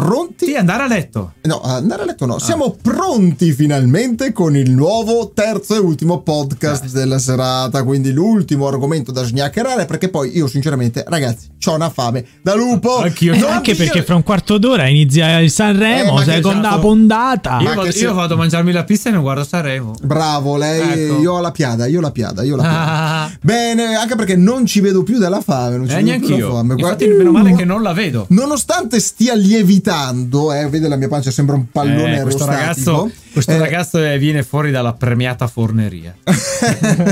pronti? Sì, andare a letto. No, andare a letto no. Siamo pronti finalmente con il nuovo terzo e ultimo podcast della serata. Quindi l'ultimo argomento da sgnaccherare. Perché poi io, sinceramente, ragazzi, ho una fame da lupo. Anch'io. Eh, No, anche io- perché fra un quarto d'ora inizia il Eh, Sanremo, che seconda esatto. puntata. Io, vado, io vado a mangiarmi la pizza e non guardo Sanremo. Bravo, lei. Ecco. Io ho la piada, io ho la piada, io ho la piada. Ah, Bene, anche perché non ci vedo più dalla fame. Non ci eh, vedo neanche più io. fame. Infatti, Guarda- meno male che non la vedo. Nonostante stia lievitando, eh, vede la mia pancia sembra un pallone Eh, questo ragazzo, questo Eh, ragazzo viene fuori dalla premiata forneria.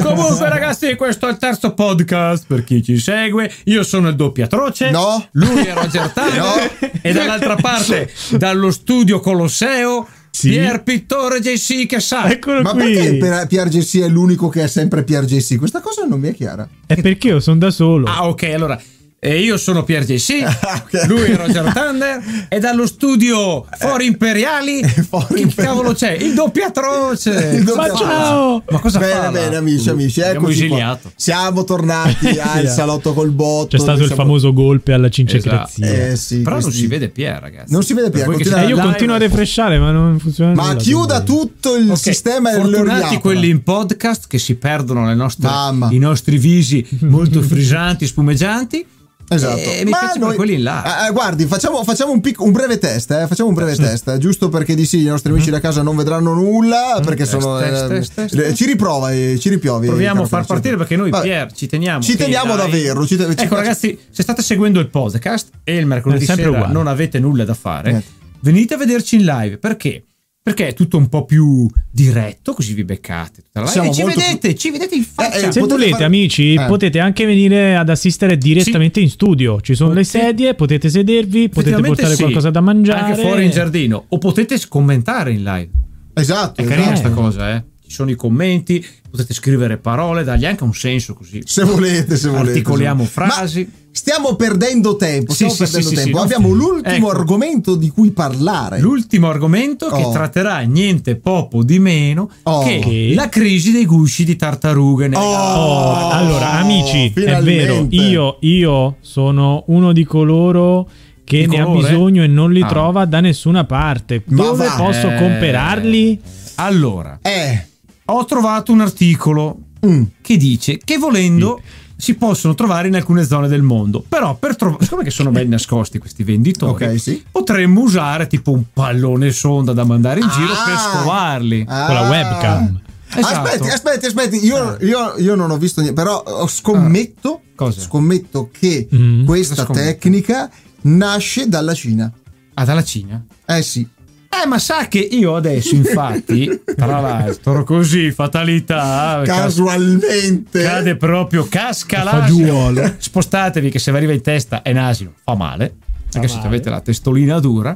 Comunque, ragazzi, questo è il terzo podcast per chi ci segue. Io sono il doppiatroce. No. Lui è Roger Taglio. No. E dall'altra parte, dallo studio Colosseo, Sì. Pier Pittore JC che sa. Eccolo Ma qui. perché per Pier JC è l'unico che è sempre Pier JC? Questa cosa non mi è chiara. È perché io sono da solo. Ah, ok, allora. Eh, io sono Pier JC, Ah, ok. lui è Roger Thunder e dallo studio Fori Imperiali Fori che Imperiali. cavolo c'è? Il doppiatroce Il Ma ciao! Ma cosa bene, fa? là? bene, amici, amici. Abbiamo Eccoci qua. esiliato. Siamo tornati al salotto col botto. C'è stato il Siamo- famoso golpe alla cincecrazia. Eh sì, Però non questi- si vede Pier, ragazzi. Non si vede Per Pier, continua- Eh, io continuo a refreshare, ma non funziona Ma nulla, chiuda quindi- tutto il Ok, sistema e lo fortunati riapra. quelli in podcast che si perdono le nostre- i nostri visi molto frisanti, spumeggianti. Esatto. E mi Ma noi- quelli in là. Ah, guardi, facciamo, facciamo un, pic- un breve test, eh, facciamo un breve test, eh, giusto perché di sì i nostri amici da casa non vedranno nulla, perché Test, sono... test, eh, test, eh. Ci riprova, eh, ci ripiovi. Proviamo a far partire perché noi, Vabbè. Pier, ci teniamo. Ci teniamo dai- davvero. Ci te- ecco, ragazzi, se state seguendo il podcast e il mercoledì sera uguale. non avete nulla da fare, Niente. venite a vederci in live. Perché? Perché è tutto un po' più diretto, così vi beccate. Tutta la live Siamo e ci vedete, ci vedete in faccia. eh, Se volete, fare- amici, Eh. potete anche venire ad assistere direttamente in studio. Ci sono le Sì. sedie, potete sedervi, potete portare sì, qualcosa da mangiare. Anche fuori in giardino. O potete commentare in live. Esatto. È carina esatto. questa cosa, eh. Ci sono i commenti, potete scrivere parole, dargli anche un senso così. Se volete, se volete. Articoliamo se volete. frasi. Ma stiamo perdendo tempo, Sì, stiamo sì, perdendo sì, sì, tempo. sì, Abbiamo l'ultimo Ecco. argomento di cui parlare. L'ultimo argomento che Oh. tratterà niente poco di meno Oh. che Che? la crisi dei gusci di tartarughe. nel- Oh, allora, amici, è finalmente. vero, io, io sono uno di coloro che Di ne ha bisogno e non li Ah. trova da nessuna parte. Ma Dove va. posso Eh, comperarli? Allora, Eh. ho trovato un articolo mm. che dice che volendo si possono trovare in alcune zone del mondo. Però per trovare, siccome che sono ben nascosti questi venditori, Ok, sì. potremmo usare tipo un pallone sonda da mandare in giro Ah. per scovarli. Ah. Con la webcam. Esatto. Aspetti, aspetti, aspetti. Io, io- io non ho visto niente, però scommetto, Cosa? scommetto che Mm. questa Cosa scommetti? tecnica nasce dalla Cina. Ah, dalla Cina? Eh sì. Eh, ma sa che io adesso, infatti, tra l'altro, così, fatalità, cas- Casualmente. cade proprio, casca l'asino. Spostatevi che se vi arriva in testa è nasino, fa male, perché se male. avete la testolina dura.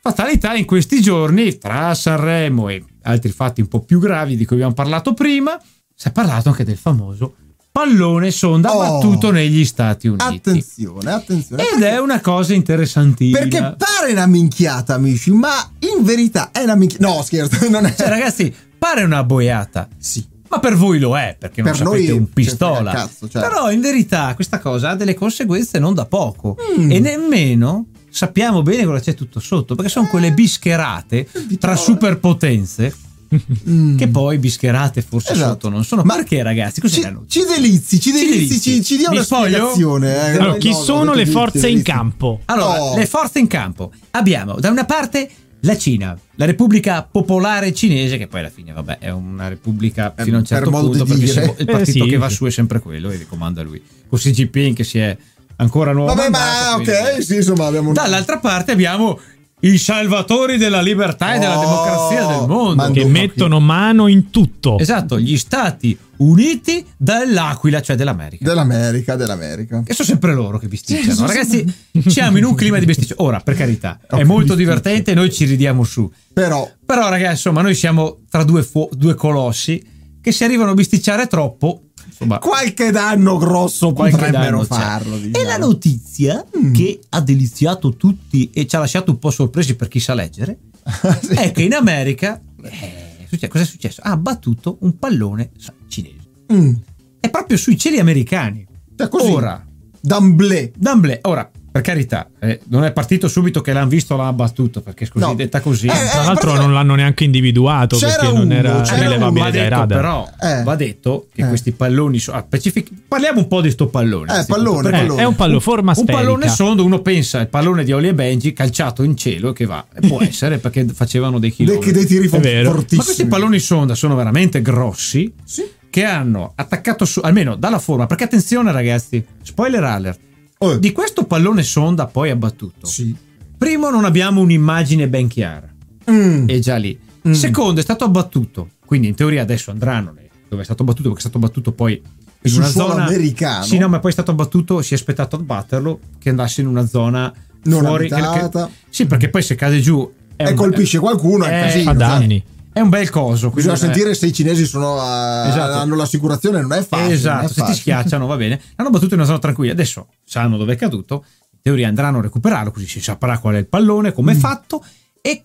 Fatalità in questi giorni, tra Sanremo e altri fatti un po' più gravi di cui abbiamo parlato prima, si è parlato anche del famoso pallone sonda Oh. battuto negli Stati Uniti. Attenzione, attenzione. Ed è una cosa interessantissima. Perché pare una minchiata, amici, ma in verità è una minchiata. No, scherzo, non è. Cioè, ragazzi, pare una boiata. Sì. Ma per voi lo è, perché non Per sapete noi un ce pistola. frega cazzo, certo. Però in verità questa cosa ha delle conseguenze non da poco. Mm. E nemmeno sappiamo bene cosa c'è tutto sotto, perché sono quelle bischerate tra superpotenze. Mm. Che poi bischerate forse Esatto. sotto non sono. Ma perché ragazzi? Ci, ci delizi, ci delizi, ci, ci dia una spiegazione. eh. Allora, No, chi no, sono no, le delizi, forze in delizi. campo? Allora, Oh. le forze in campo. Abbiamo da una parte la Cina, la Repubblica Popolare Cinese, che poi alla fine, vabbè, è una repubblica Eh, fino a un per certo modo punto, perché si- il Eh, partito sì, che va su è sempre quello e comanda lui. Con Xi Jinping che si è ancora nuovo. Vabbè, mandato, ma quindi- ok, sì, insomma, abbiamo Dall'altra parte abbiamo i salvatori della libertà e della Oh, democrazia del mondo. Che mettono mano in tutto. Esatto, gli Stati Uniti dell'Aquila, cioè dell'America. dell'America, dell'America. Che sono sempre loro che bisticciano. Sì, Ragazzi, siamo in un clima di bisticcio. Ora, per carità, è Ok, molto divertente e noi ci ridiamo su. Però Però, ragazzi, insomma, noi siamo tra due, fu- due colossi che se arrivano a bisticciare troppo, insomma, qualche danno grosso qualche potrebbero danno c'è. farlo. E diciamo. la notizia che ha deliziato tutti e ci ha lasciato un po' sorpresi per chi sa leggere Sì. è che in America eh, cosa è successo? Ha battuto un pallone cinese. Mm. È proprio sui cieli americani. Cioè, così. Ora, D'amblè. d'amblè, ora, per carità, eh, non è partito subito che l'hanno visto, l'hanno battuto, perché così No. detta così. Eh, Tra eh, l'altro non l'hanno neanche individuato C'era perché non uno, era c'era rilevabile va dai detto, radar. però Eh. va detto che Eh. questi palloni so- ah, specific- parliamo un po' di sto pallone Eh, pallone, Eh, pallone. è un pallone, forma un sferica. pallone sondo uno pensa il pallone di Oli e Benji calciato in cielo che va può essere perché facevano dei chilometri dei tiri fortissimi. ma questi palloni sonda sono veramente grossi Sì. che hanno attaccato su almeno dalla forma perché attenzione ragazzi spoiler alert Oh, di questo pallone sonda poi abbattuto sì. primo non abbiamo un'immagine ben chiara Mm. è già lì. Mm. Secondo, è stato abbattuto. Quindi in teoria adesso andranno dove è stato abbattuto, perché è stato abbattuto poi in una zona americano. Sì, no, ma poi è stato abbattuto, si è aspettato a batterlo che andasse in una zona Non fuori abitata. che- Sì, perché poi se cade giù è E un- colpisce qualcuno, è eh, casino. Fa danni. È un bel coso. Bisogna non è- sentire se i cinesi sono a- Esatto. hanno l'assicurazione, non è facile. non è Esatto, se ti facile. schiacciano va bene. L'hanno battuto in una zona tranquilla. Adesso sanno dove è caduto. In teoria andranno a recuperarlo, così si saprà qual è il pallone, come è Mm. fatto e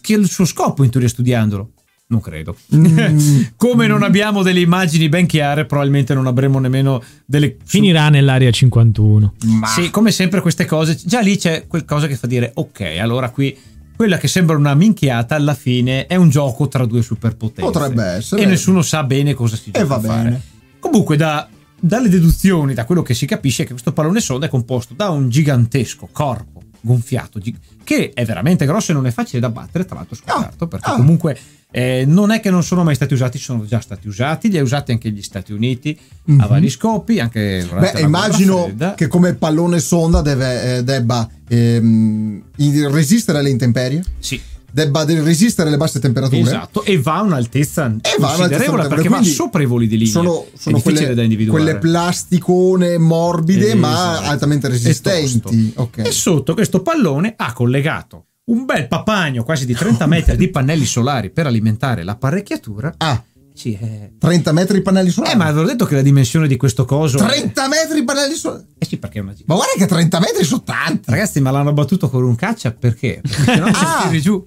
che è il suo scopo in teoria studiandolo. Non credo. Mm. come non abbiamo delle immagini ben chiare, probabilmente non avremo nemmeno delle. Finirà nell'area 51. Ma Sì, come sempre queste cose. Già lì c'è qualcosa che fa dire: ok, allora qui. Quella che sembra una minchiata alla fine è un gioco tra due superpotenze. Potrebbe essere. E nessuno sa bene cosa si E gioca va a fare. bene. Comunque, da- dalle deduzioni, da quello che si capisce, è che questo pallone sonda è composto da un gigantesco corpo gonfiato, che è veramente grosso e non è facile da battere, tra l'altro scoperto, perché ah. comunque eh, non è che non sono mai stati usati, sono già stati usati, li ha usati anche gli Stati Uniti a Mhm. vari scopi, anche Beh, immagino che come pallone sonda deve, eh, debba ehm, resistere alle intemperie, Sì, debba de- resistere alle basse temperature. esatto, e va a un'altezza E va considerevole perché va sopra i voli di linea. Sono, è sono quelle, da individuare. quelle plasticone morbide ma Esatto. altamente E resistenti. tosto. Ok. E sotto questo pallone ha collegato un bel papagno quasi di 30 metri di pannelli solari per alimentare l'apparecchiatura. Ah, Sì, eh. 30 metri di pannelli solari. Eh, ma avevo detto che la dimensione di questo coso. è- 30 metri di pannelli solari. Eh sì, perché è una. Ma guarda che 30 metri sono tanti. Ragazzi, ma l'hanno battuto con un caccia perché? Perché se no Ah! tiri giù.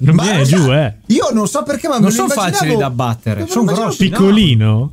Non Ma viene giù, eh. Io non so perché, ma Non sono facili da battere, sono grossi. Piccolino.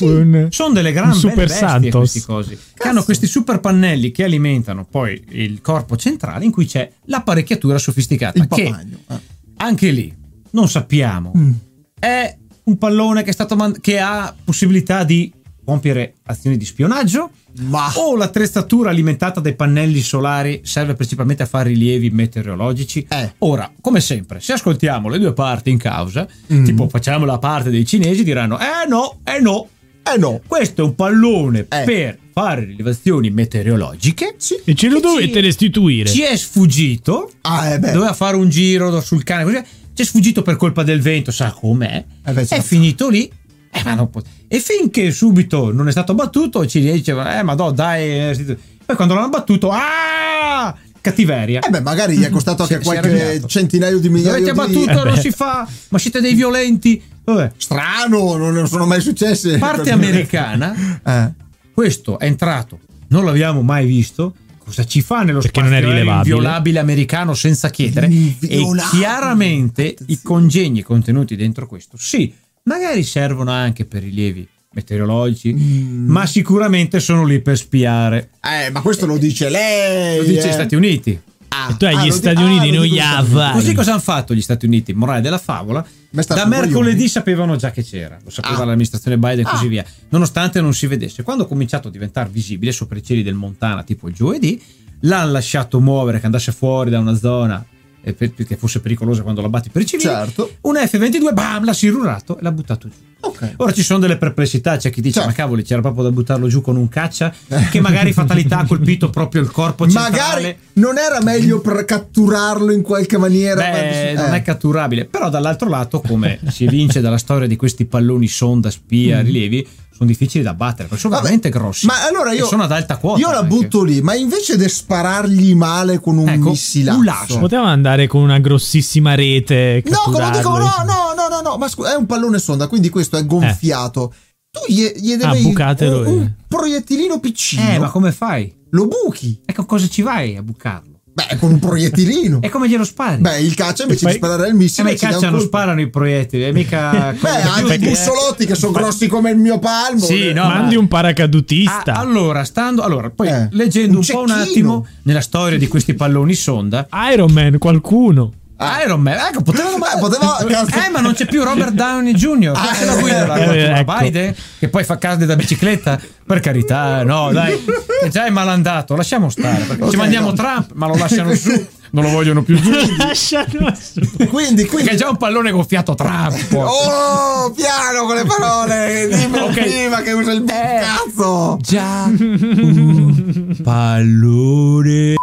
Un- Sono delle gran un belle super Santos. cosi. Che hanno questi super pannelli che alimentano poi il corpo centrale in cui c'è l'apparecchiatura sofisticata. Il che. Ah. anche lì non sappiamo. Mm. È un pallone che, è stato man- che ha possibilità di compiere azioni di spionaggio Ma o l'attrezzatura alimentata dai pannelli solari serve principalmente a fare rilievi meteorologici. Eh. Ora, come sempre, se ascoltiamo le due parti in causa, Mm. tipo facciamo la parte dei cinesi, diranno: Eh no, eh no, eh no. questo è un pallone Eh. per fare rilevazioni meteorologiche. Sì. E ce lo dovete ci- restituire. Ci è sfuggito, Ah, eh beh. doveva fare un giro sul cane, così. ci è sfuggito per colpa del vento, sa com'è. Eh beh, è certo. finito lì. Eh, ma non e finché subito non è stato battuto, i cinesi dicevano: Eh, ma no, dai. eh, restitu-". Poi quando l'hanno battuto, ah! Cattiveria. Eh beh, magari gli è costato Si- anche si qualche arrabbiato. centinaio di Mi migliaia avete di battuto, Eh non si fa, ma siete dei violenti. Vabbè. Strano, non sono mai successe. Parte americana, Eh. questo è entrato, non l'abbiamo mai visto. Cosa ci fa nello Perché spazio non è rilevabile. inviolabile americano senza chiedere? E chiaramente i Attenzione. congegni contenuti dentro questo, sì, magari servono anche per rilievi meteorologici, Mm. ma sicuramente sono lì per spiare. Eh, ma questo lo dice lei. Lo dice eh. gli Stati Uniti. Ah, Tu hai ah, gli Stati ah, Uniti, noi dico gli. Havani. Così cosa hanno fatto gli Stati Uniti? Morale della favola. Da mercoledì sapevano già che c'era, lo sapeva Ah. l'amministrazione Biden e così Ah. via, nonostante non si vedesse. Quando ha cominciato a diventare visibile sopra i cieli del Montana, tipo il giovedì, l'hanno lasciato muovere, che andasse fuori da una zona eh, perché fosse pericolosa quando la batti per i civili. Certo. Un F-22, bam, l'ha sirurato e l'ha buttato giù. Ok. Ora ci sono delle perplessità, c'è chi dice: Certo. Ma cavoli, c'era proprio da buttarlo giù con un caccia, che magari fatalità ha colpito proprio il corpo centrale. Magari non era meglio per catturarlo in qualche maniera. Beh, Eh. non è catturabile, però dall'altro lato, come si evince dalla storia di questi palloni sonda, spia, rilievi, sono difficili da battere, perché sono Mm. Vabbè, veramente grossi. Ma allora io E sono ad alta quota. Io la anche. butto lì, ma invece di sparargli male con un Ecco, missilazzo. un lasso. Poteva andare con una grossissima rete. No, come dico, no, no, no, no, no, ma scusa, è un pallone sonda, quindi questo è gonfiato. Tu gli, gli devi Ah, bucatelo un, un proiettilino piccino. Eh, ma come fai? Lo buchi. Ecco, cosa ci vai a bucarlo? Beh, con un proiettilino. E come glielo spari? Beh, il caccia invece E di poi- sparare il Eh, missile ma i caccia non colpo. sparano i proiettili, è mica. Beh, anche i bussolotti che sono grossi come il mio palmo. Sì, eh. no, Mandi ma- un paracadutista. Ah, allora, stando. Allora, poi Eh, leggendo un un, po' un attimo nella storia di questi palloni sonda. Iron Man, qualcuno. Iron Man, ecco, potevano. Eh, poteva- cazzo. Eh, ma non c'è più Robert Downey Jr. Ah, Che la guida la eh, ecco. Biden che poi fa case da bicicletta. Per carità, no, dai, è già è malandato. Lasciamo stare. Perché Ok, ci mandiamo no. Trump, ma lo lasciano su. Non lo vogliono più giù. Lasciano su. Quindi, Perché quindi. è già un pallone gonfiato Trump. Oh, piano con le parole. Dimmi Ok. prima che usa il Eh. cazzo. Già un pallone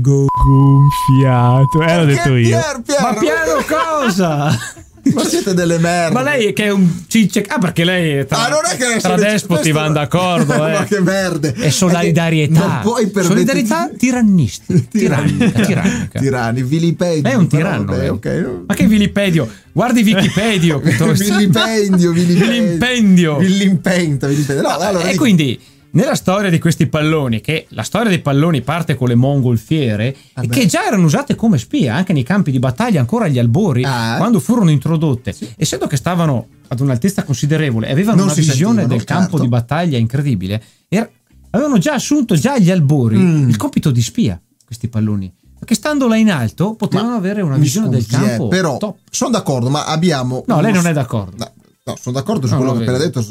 go- Gonfiato. Eh, l'ho detto io. Pier, Pier. Ma piano cosa? Ma siete delle merde. Ma lei che è un cicce. Ah, perché lei tra, Ah, non è che tra despoti vanno d'accordo. Eh. Ma che merde. È solidarietà. Non puoi permetterti- solidarietà tirannistica. Tirannica. tirannica. Tirani, vilipendio. È un tiranno. vabbè, eh. ok. Ma che vilipedio? Guardi Wikipedia. Vilipendio, Vilimpendio. Vilimpenta, vilimpenta. No, allora, e dico- quindi nella storia di questi palloni, che la storia dei palloni parte con le mongolfiere, Ah e che già erano usate come spia anche nei campi di battaglia, ancora agli albori, Ah. quando furono introdotte, essendo che stavano ad un'altezza considerevole e avevano Non una si visione del campo certo. di battaglia incredibile, era- avevano già assunto già agli albori Mm. il compito di spia, questi palloni. Perché stando là in alto potevano Ma avere una visione del scusi, eh, campo però top. sono d'accordo, ma abbiamo. No, lei non è d'accordo. No, no, sono d'accordo su No, quello lo che appena detto,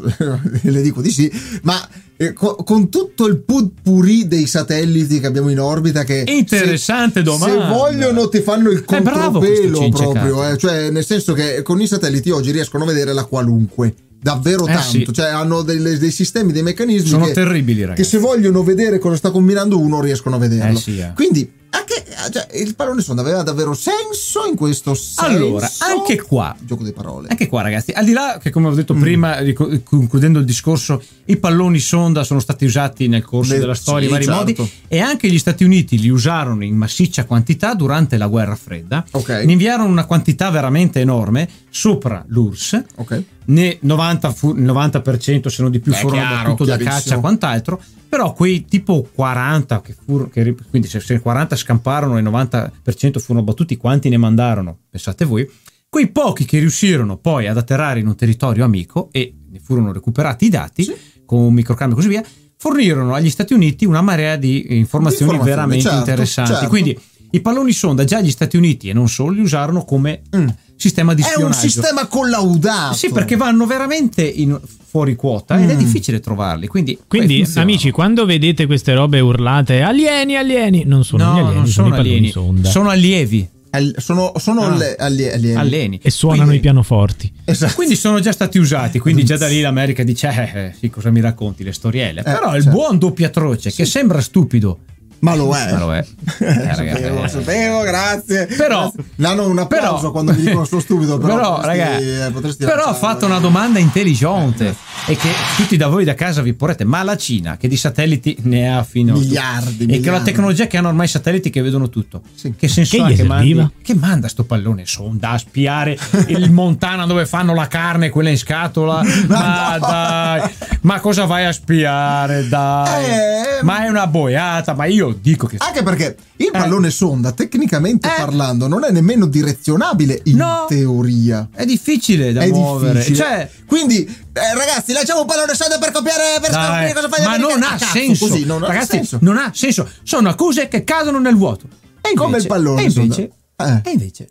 le dico di sì, ma eh, co- con tutto il putpurì dei satelliti che abbiamo in orbita, che Interessante se, domanda. Se vogliono, ti fanno il Eh, contropelo Cince proprio, eh, cioè nel senso che con i satelliti oggi riescono a vedere la qualunque. Davvero Eh, tanto, sì. cioè hanno delle- dei sistemi, dei meccanismi Sono che, terribili, che ragazzi. se vogliono vedere cosa sta combinando uno riescono a vederlo. Eh, sì, eh. Quindi anche, cioè, il pallone sonda aveva davvero senso in questo senso. Allora, anche qua, Gioco di parole. Anche qua, ragazzi, al di là che, come ho Mm. detto prima, rico- concludendo il discorso, i palloni sonda sono stati usati nel corso Beh, della storia sì, in vari certo. modi e anche gli Stati Uniti li usarono in massiccia quantità durante la guerra fredda. Ok. Ne inviarono una quantità veramente enorme sopra l'URSS. Ok. Ne 90, fu- il 90% se non di più Beh, furono chiaro, battuto da caccia e quant'altro. Però quei tipo 40 che furono, che, quindi se se 40 scamparono e il 90% furono battuti, quanti ne mandarono? Pensate voi. Quei pochi che riuscirono poi ad atterrare in un territorio amico e ne furono recuperati i dati Sì. con un microcambio e così via, fornirono agli Stati Uniti una marea di informazioni, Informazioni, veramente certo, interessanti. certo. Quindi i palloni sonda già gli Stati Uniti e non solo li usarono come Mm. Sistema di È un spionaggio. sistema collaudato. Sì, perché vanno veramente in- fuori quota ed è Mm. difficile trovarli. Quindi, Quindi, amici, quando vedete queste robe urlate, alieni, alieni, non sono no, gli alieni, non sono, sono alieni, sonda. sono allievi. Al- sono sono Ah. le- alieni. alieni. E suonano Quindi- i pianoforti. Esatto. Quindi sono già stati usati, quindi già da lì l'America dice, eh, eh, sì, cosa mi racconti, le storielle. Però il certo. buon doppio atroce, che sembra stupido, Ma lo è. ma lo è. Eh, ragazzi, sapevo, eh. sapevo, grazie. Però-. Danno un applauso però- quando mi dicono sono stupido. Però, Però, potresti- ragazzi, eh, potresti però ho fatto una domanda intelligente e che tutti da voi da casa vi porrete. Ma la Cina, che di satelliti ne ha fino a Miliardi, e che la tecnologia che hanno ormai i satelliti che vedono tutto, Sì. che senso Che ha che mandi, che manda sto pallone sonda a spiare il Montana dove fanno la carne, quella in scatola? Ma no. dai, ma cosa vai a spiare? Dai, Eh, ma è una boiata. Ma io dico che Anche perché il pallone sonda, tecnicamente Eh. parlando, non è nemmeno direzionabile in No. teoria. è difficile da È muovere. difficile. Cioè, Quindi, eh, ragazzi, lanciamo un pallone sonda per copiare per scoprire cosa fai ma non Ah, ha cazzo, senso. Così, non ha Ragazzi, senso. non ha senso. Sono accuse che cadono nel vuoto. E invece, Come il pallone, E invece, sonda. Eh. e invece,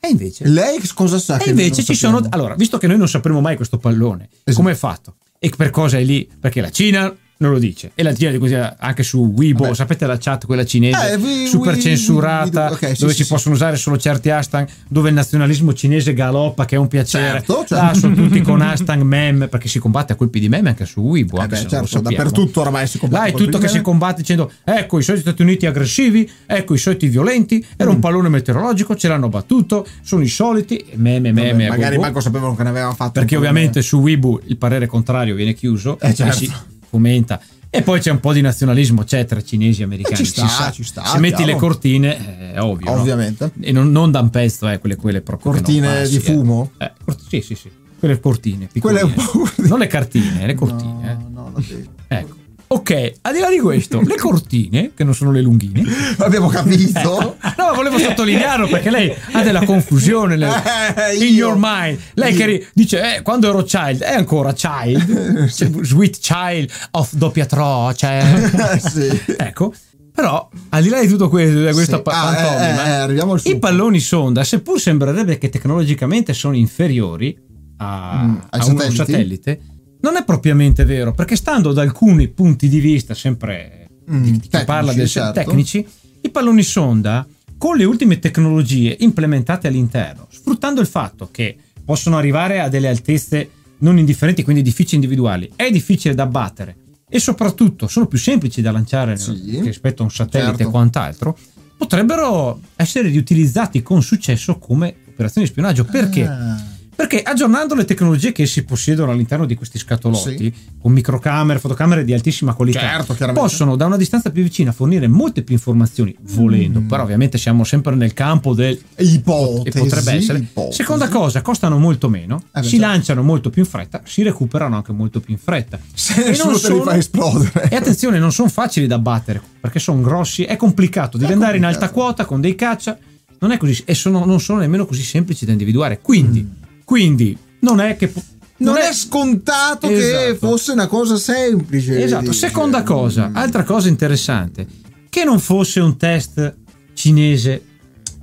e invece, Lei cosa sa? e invece ci sappiamo? sono. Allora, visto che noi non sapremo mai questo pallone, Esatto. come è fatto e per cosa è lì? Perché la Cina non lo dice. E la Cina di così anche su Weibo, Vabbè. sapete la chat, quella cinese, Eh, vi- super vi- censurata, vi- ok, sì, dove sì, si sì. possono usare solo certi hashtag, dove il nazionalismo cinese galoppa, che è un piacere. Certo, certo. Là sono tutti con hashtag meme, perché si combatte a colpi di meme anche su Weibo. Eh anche beh, certo, dappertutto oramai si combatte Là è tutto che si combatte dicendo ecco i soliti Stati Uniti aggressivi, ecco i soliti violenti, era Mm. un pallone meteorologico, ce l'hanno battuto, sono i soliti, meme, Vabbè, meme, a magari manco sapevano che ne avevano fatto. perché ovviamente su Weibo il parere contrario viene chiuso, Eh, certo. Fomenta. E poi c'è un po' di nazionalismo, c'è tra cinesi e americani. Eh, ci sta, si sa. ci sta, Se metti chiaro. le cortine, eh, è ovvio. no? Ovviamente. E non, non da un pezzo, eh, quelle, quelle proprio. Cortine passi, di eh. fumo? Eh, cort- sì, sì, sì. Quelle cortine. Quelle un piccoline. po'. Non le cartine, le cortine. eh. No, no, non devi. Ecco. Ok, al di là di questo, le cortine, che non sono le lunghine, Abbiamo capito. Ecco. No, volevo sottolinearlo perché lei ha della confusione nel- Eh, in io. your mind. Lei che ri- dice, eh, quando ero child, è ancora child, Cioè, sweet child of doppia cioè. sì. Ecco, però al di là di tutto questo, di questa Sì. Ah, eh, pantomima, eh, eh, i palloni sonda, seppur sembrerebbe che tecnologicamente sono inferiori a, Mm, a un satellite, non è propriamente vero, perché stando ad alcuni punti di vista, sempre Mm, di, di chi tecnici, parla del certo. tecnici, i palloni sonda con le ultime tecnologie implementate all'interno, sfruttando il fatto che possono arrivare a delle altezze non indifferenti, quindi edifici individuali, è difficile da abbattere e soprattutto sono più semplici da lanciare Sì. rispetto a un satellite Certo. e quant'altro, potrebbero essere riutilizzati con successo come operazioni di spionaggio. Perché? Ah. Perché aggiornando le tecnologie che si possiedono all'interno di questi scatolotti, Sì. con microcamere, fotocamere di altissima qualità, Certo, possono da una distanza più vicina fornire molte più informazioni, volendo, Mm. però ovviamente siamo sempre nel campo del Ipotesi. e potrebbe essere. ipotesi. Seconda cosa, costano molto meno, Eh si certo. lanciano molto più in fretta, si recuperano anche molto più in fretta. Se E nessuno non te li sono- fa esplodere. E attenzione, non sono facili da battere perché sono grossi, è complicato. Devi È andare in complicato. alta quota con dei caccia, non è così, e sono- non sono nemmeno così semplici da individuare. Quindi, quindi non è che. Mm. Non è scontato che Esatto. fosse una cosa semplice. Esatto. dice. Seconda cosa, Mm. altra cosa interessante, che non fosse un test cinese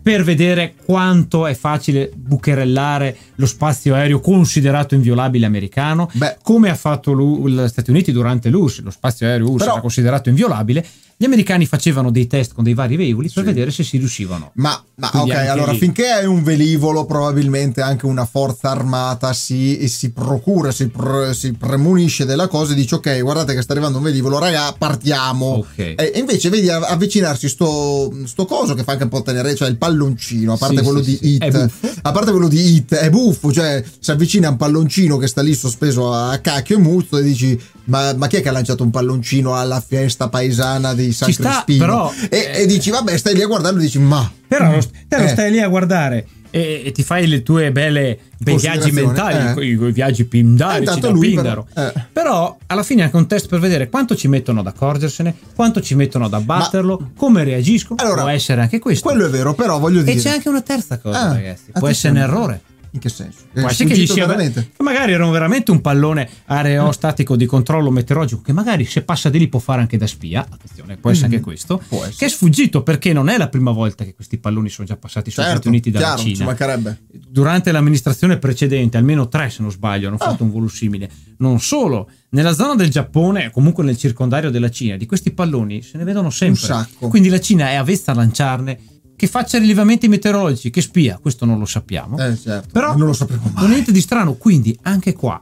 per vedere quanto è facile bucherellare lo spazio aereo considerato inviolabile americano, Beh. come ha fatto gli Stati Uniti durante l'URSS, lo spazio aereo Però- era considerato inviolabile, gli americani facevano dei test con dei vari velivoli per Sì. vedere se si riuscivano. Ma, ma ok, allora lì. finché hai un velivolo, probabilmente anche una forza armata si, e si procura, si, pre- si premunisce della cosa e dice ok, guardate che sta arrivando un velivolo, raga, partiamo. Ok. E, invece vedi av- avvicinarsi sto, sto coso che fa anche un po' tenere, cioè il palloncino, a parte Sì, quello sì, di. Hit, È a parte quello di Hit, è buffo, cioè si avvicina un palloncino che sta lì sospeso a cacchio e muzzo e dici ma, ma chi è che ha lanciato un palloncino alla festa paesana di San Ci sta, Crispino? però, e, eh, e dici vabbè stai lì a guardarlo e dici ma... Però lo, te lo Eh. stai lì a guardare e, e ti fai le tue belle bei viaggi mentali, eh. i, i viaggi pindarici Eh, da Pindaro. però, eh. Però alla fine è anche un test per vedere quanto ci mettono ad accorgersene, quanto ci mettono ad abbatterlo, come reagiscono. Allora, Può essere anche questo. Quello è vero, però voglio dire... e c'è anche una terza cosa, Ah, ragazzi. Può attenzione. essere un errore. In che senso? È Può essere che sfuggito sia veramente? che magari era veramente un pallone aerostatico di controllo meteorologico che magari se passa di lì può fare anche da spia. Attenzione, può essere Mm, anche questo. può essere. Che è sfuggito perché non è la prima volta che questi palloni sono già passati sugli Certo, Stati Uniti dalla chiaro, ci Cina. mancherebbe. Durante l'amministrazione precedente, almeno tre se non sbaglio, hanno Ah. fatto un volo simile. Non solo, nella zona del Giappone, comunque nel circondario della Cina, di questi palloni se ne vedono sempre. sacco. Quindi la Cina è avvezza a lanciarne. Che faccia rilevamenti meteorologici, che spia, questo non lo sappiamo. Eh, certo. Però non lo sapremo mai. niente di strano, quindi anche qua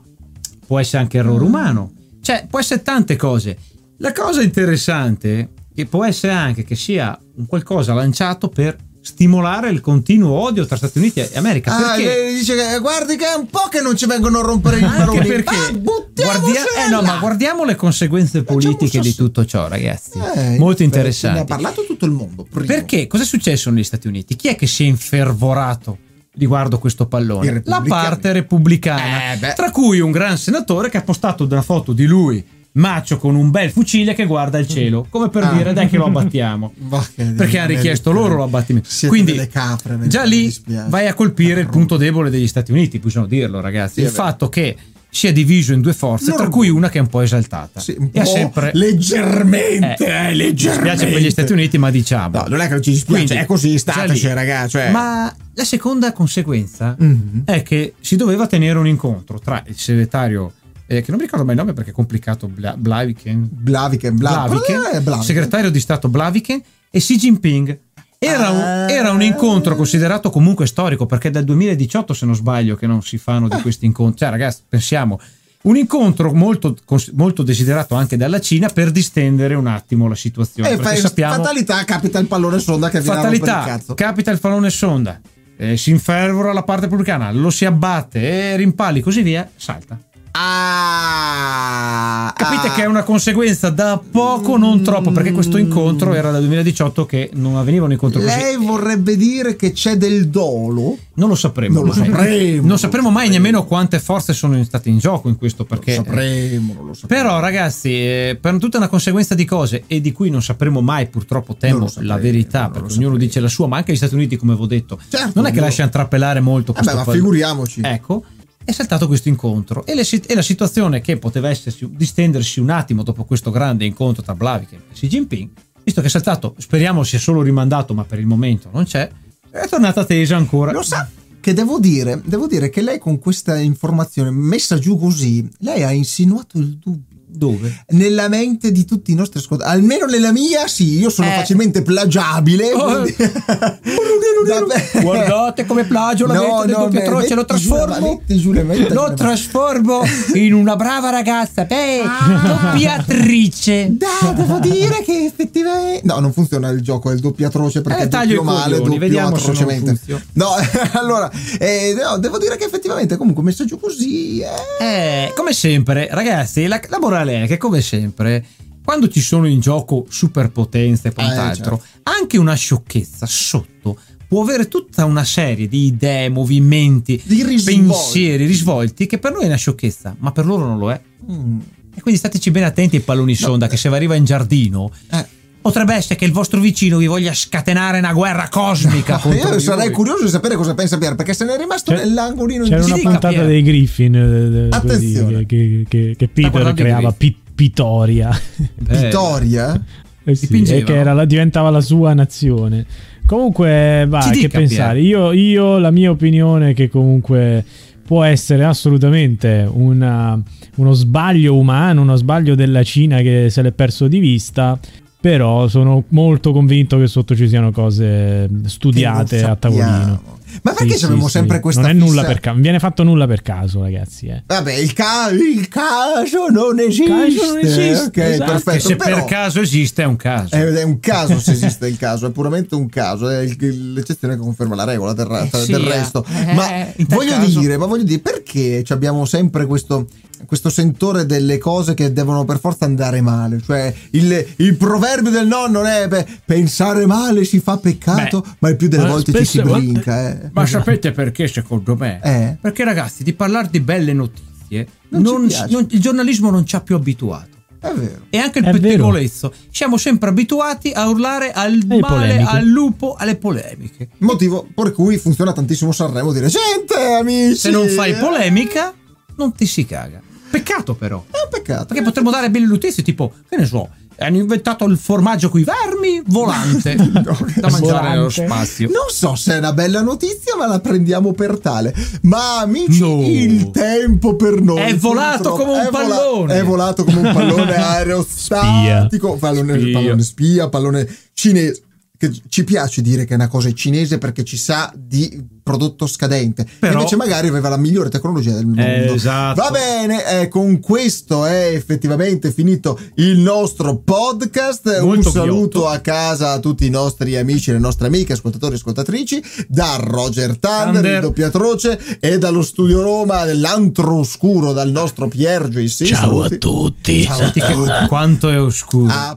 può essere anche errore Mm. umano. Cioè, può essere tante cose. La cosa interessante che può essere anche che sia un qualcosa lanciato per stimolare il continuo odio tra Stati Uniti e America. Ah, perché? dice che guardi che è un po' che non ci vengono a rompere i maroni. perché Ah, guardia- eh no, ma guardiamo le conseguenze politiche di tutto ciò, ragazzi. Eh, Molto Ne ha parlato tutto il mondo. primo. Perché cosa è successo negli Stati Uniti? Chi è che si è infervorato riguardo questo pallone? La parte repubblicana, Eh, tra cui un gran senatore che ha postato una foto di lui macio con un bel fucile che guarda il cielo, come per Ah. dire dai che lo abbattiamo. Perché hanno richiesto loro l'abbattimento. Quindi capre, mi già lì vai a colpire il punto debole degli Stati Uniti, bisogna dirlo ragazzi. Sì, è il fatto che sia diviso in due forze, tra L'orgoglio. cui una che è un po' esaltata. Sì, un e ha po' sempre leggermente, eh, eh, mi leggermente. dispiace per gli Stati Uniti, ma diciamo. No, non è che non ci dispiace, Quindi, è così, stateci, ragazzi. Cioè... Ma la seconda conseguenza Mhm. è che si doveva tenere un incontro tra il segretario, eh, che non mi ricordo mai il nome perché è complicato, Bla- Blaviken, Blaviken, Bla- Blaviken, Blaviken. segretario di Stato Blaviken e Xi Jinping. Era un, Ah. era un incontro considerato comunque storico perché è dal 2018, se non sbaglio, che non si fanno Ah. di questi incontri. Cioè, ragazzi, pensiamo. Un incontro molto, molto desiderato anche dalla Cina per distendere un attimo la situazione. Eh, perché fai- sappiamo fatalità, capita il pallone sonda che viene a rompere il fatalità, cazzo. capita il pallone sonda, eh, si infervora la parte repubblicana, lo si abbatte, eh, rimpalli, così via, salta. Ah, Capite ah. che è una conseguenza da poco, non troppo, perché questo incontro era dal 2018 che non avvenivano incontri così. Lei vorrebbe dire che c'è del dolo? Non lo sapremo. Non lo sapremo, Non sapremo mai sapremo. nemmeno quante forze sono state in gioco in questo, perché lo sapremo, lo sapremo. Però, ragazzi, eh, per tutta una conseguenza di cose e di cui non sapremo mai, purtroppo, temo sapremo, la verità, perché ognuno dice la sua, ma anche gli Stati Uniti, come avevo detto, Certo, non è che no. lasciano trappelare molto questo ma pal- figuriamoci. Ecco, è saltato questo incontro e, le e la situazione che poteva essersi, distendersi un attimo dopo quessto grande incontro tra Blavik e Xi Jinping, visto che è saltato, speriamo sia solo rimandato, ma per il momento non c'è, è tornata tesa ancora. Lo sa che devo dire, devo dire che lei con questa informazione messa giù così, lei ha insinuato il dubbio. Dove? Nella mente di tutti i nostri ascoltatori, almeno nella mia, sì, io sono Eh. facilmente plagiabile. Oh. quindi-. Guardate come plagio la No, mente del no, doppio atroce, lo metti giù la- trasformo. giù Lo trasformo in una brava ragazza, beh, doppiatrice. Da, devo dire che effettivamente. No, non funziona il gioco del doppio atroce perché Eh, è taglio male, coglioni, doppio vediamo se non atrocemente. No, allora, eh, no, devo dire che effettivamente comunque messo giù così. eh, Eh, come sempre, ragazzi, la, la morale è che come sempre, quando ci sono in gioco superpotenze e quant'altro, certo. anche una sciocchezza sotto può avere tutta una serie di idee, movimenti, Di risvolti. pensieri, risvolti che per noi è una sciocchezza, ma per loro non lo è. mm, E quindi stateci bene attenti ai palloni sonda che se arriva in giardino eh. Potrebbe essere che il vostro vicino vi voglia scatenare una guerra cosmica contro Io sarei voi. curioso di sapere cosa pensa Pier perché se ne è rimasto C'è- nell'angolino C'era di una dica, puntata Pier. dei Griffin eh, Attenzione. che, che- che Peter creava Pi- Pitoria Beh, Vittoria. Eh sì, e che era la- diventava la sua nazione. Comunque, va, Ci che dica, pensare. Io, io, la mia opinione è che comunque può essere assolutamente una- uno sbaglio umano, uno sbaglio della Cina che se l'è perso di vista. Però sono molto convinto che sotto ci siano cose studiate a tavolino. Ma perché Sì, sì, abbiamo sì. sempre questa Non è nulla fissa- per caso, non viene fatto nulla per caso, ragazzi. Eh. Vabbè, il, ca- il caso non esiste. caso non esiste, Ok, esatto. perfetto. se però- per caso esiste è un caso. È, è un caso se esiste il caso, è puramente un caso, è il- l'eccezione che conferma la regola del, Eh sì, del eh. resto. Eh, ma tal voglio dire, ma voglio dire, perché ci abbiamo sempre questo, questo sentore delle cose che devono per forza andare male? Cioè, il, il proverbio del nonno è beh, pensare male si fa peccato, Beh, ma il più delle volte ci si brinca. Eh. Ma sapete perché secondo me? Eh. Perché ragazzi, di parlare di belle notizie, Non non- non- il giornalismo non ci ha più abituato. È vero. E anche il pettegolezzo. Siamo sempre abituati a urlare al Le male, polemiche. al lupo, alle polemiche. Motivo per cui funziona tantissimo Sanremo dire gente, amici. Se non fai polemica, non ti si caga. Peccato però. È un peccato. Perché potremmo dare belle notizie, tipo, che ne so, hanno inventato il formaggio coi vermi volante da mangiare Volante. nello spazio. Non so se è una bella notizia, ma la prendiamo per tale. Ma amici, No. il tempo per noi È volato come un è vola- pallone. è volato come un pallone aerostatico, pallone, Spia. pallone spia, pallone cinese. Che ci piace dire che è una cosa cinese perché ci sa di prodotto scadente. Però- Invece magari aveva la migliore tecnologia del mondo. esatto. Va bene, eh, con questo è effettivamente finito il nostro podcast. Molto un saluto ghiotto. a casa a tutti i nostri amici e le nostre amiche, ascoltatori e ascoltatrici, da Roger Thunder, Thunder. il doppio atroce, e dallo studio Roma, dell'antro oscuro, dal nostro Pier JC. Ciao a Saluti. tutti. Ciao a tutti. quanto è oscuro. A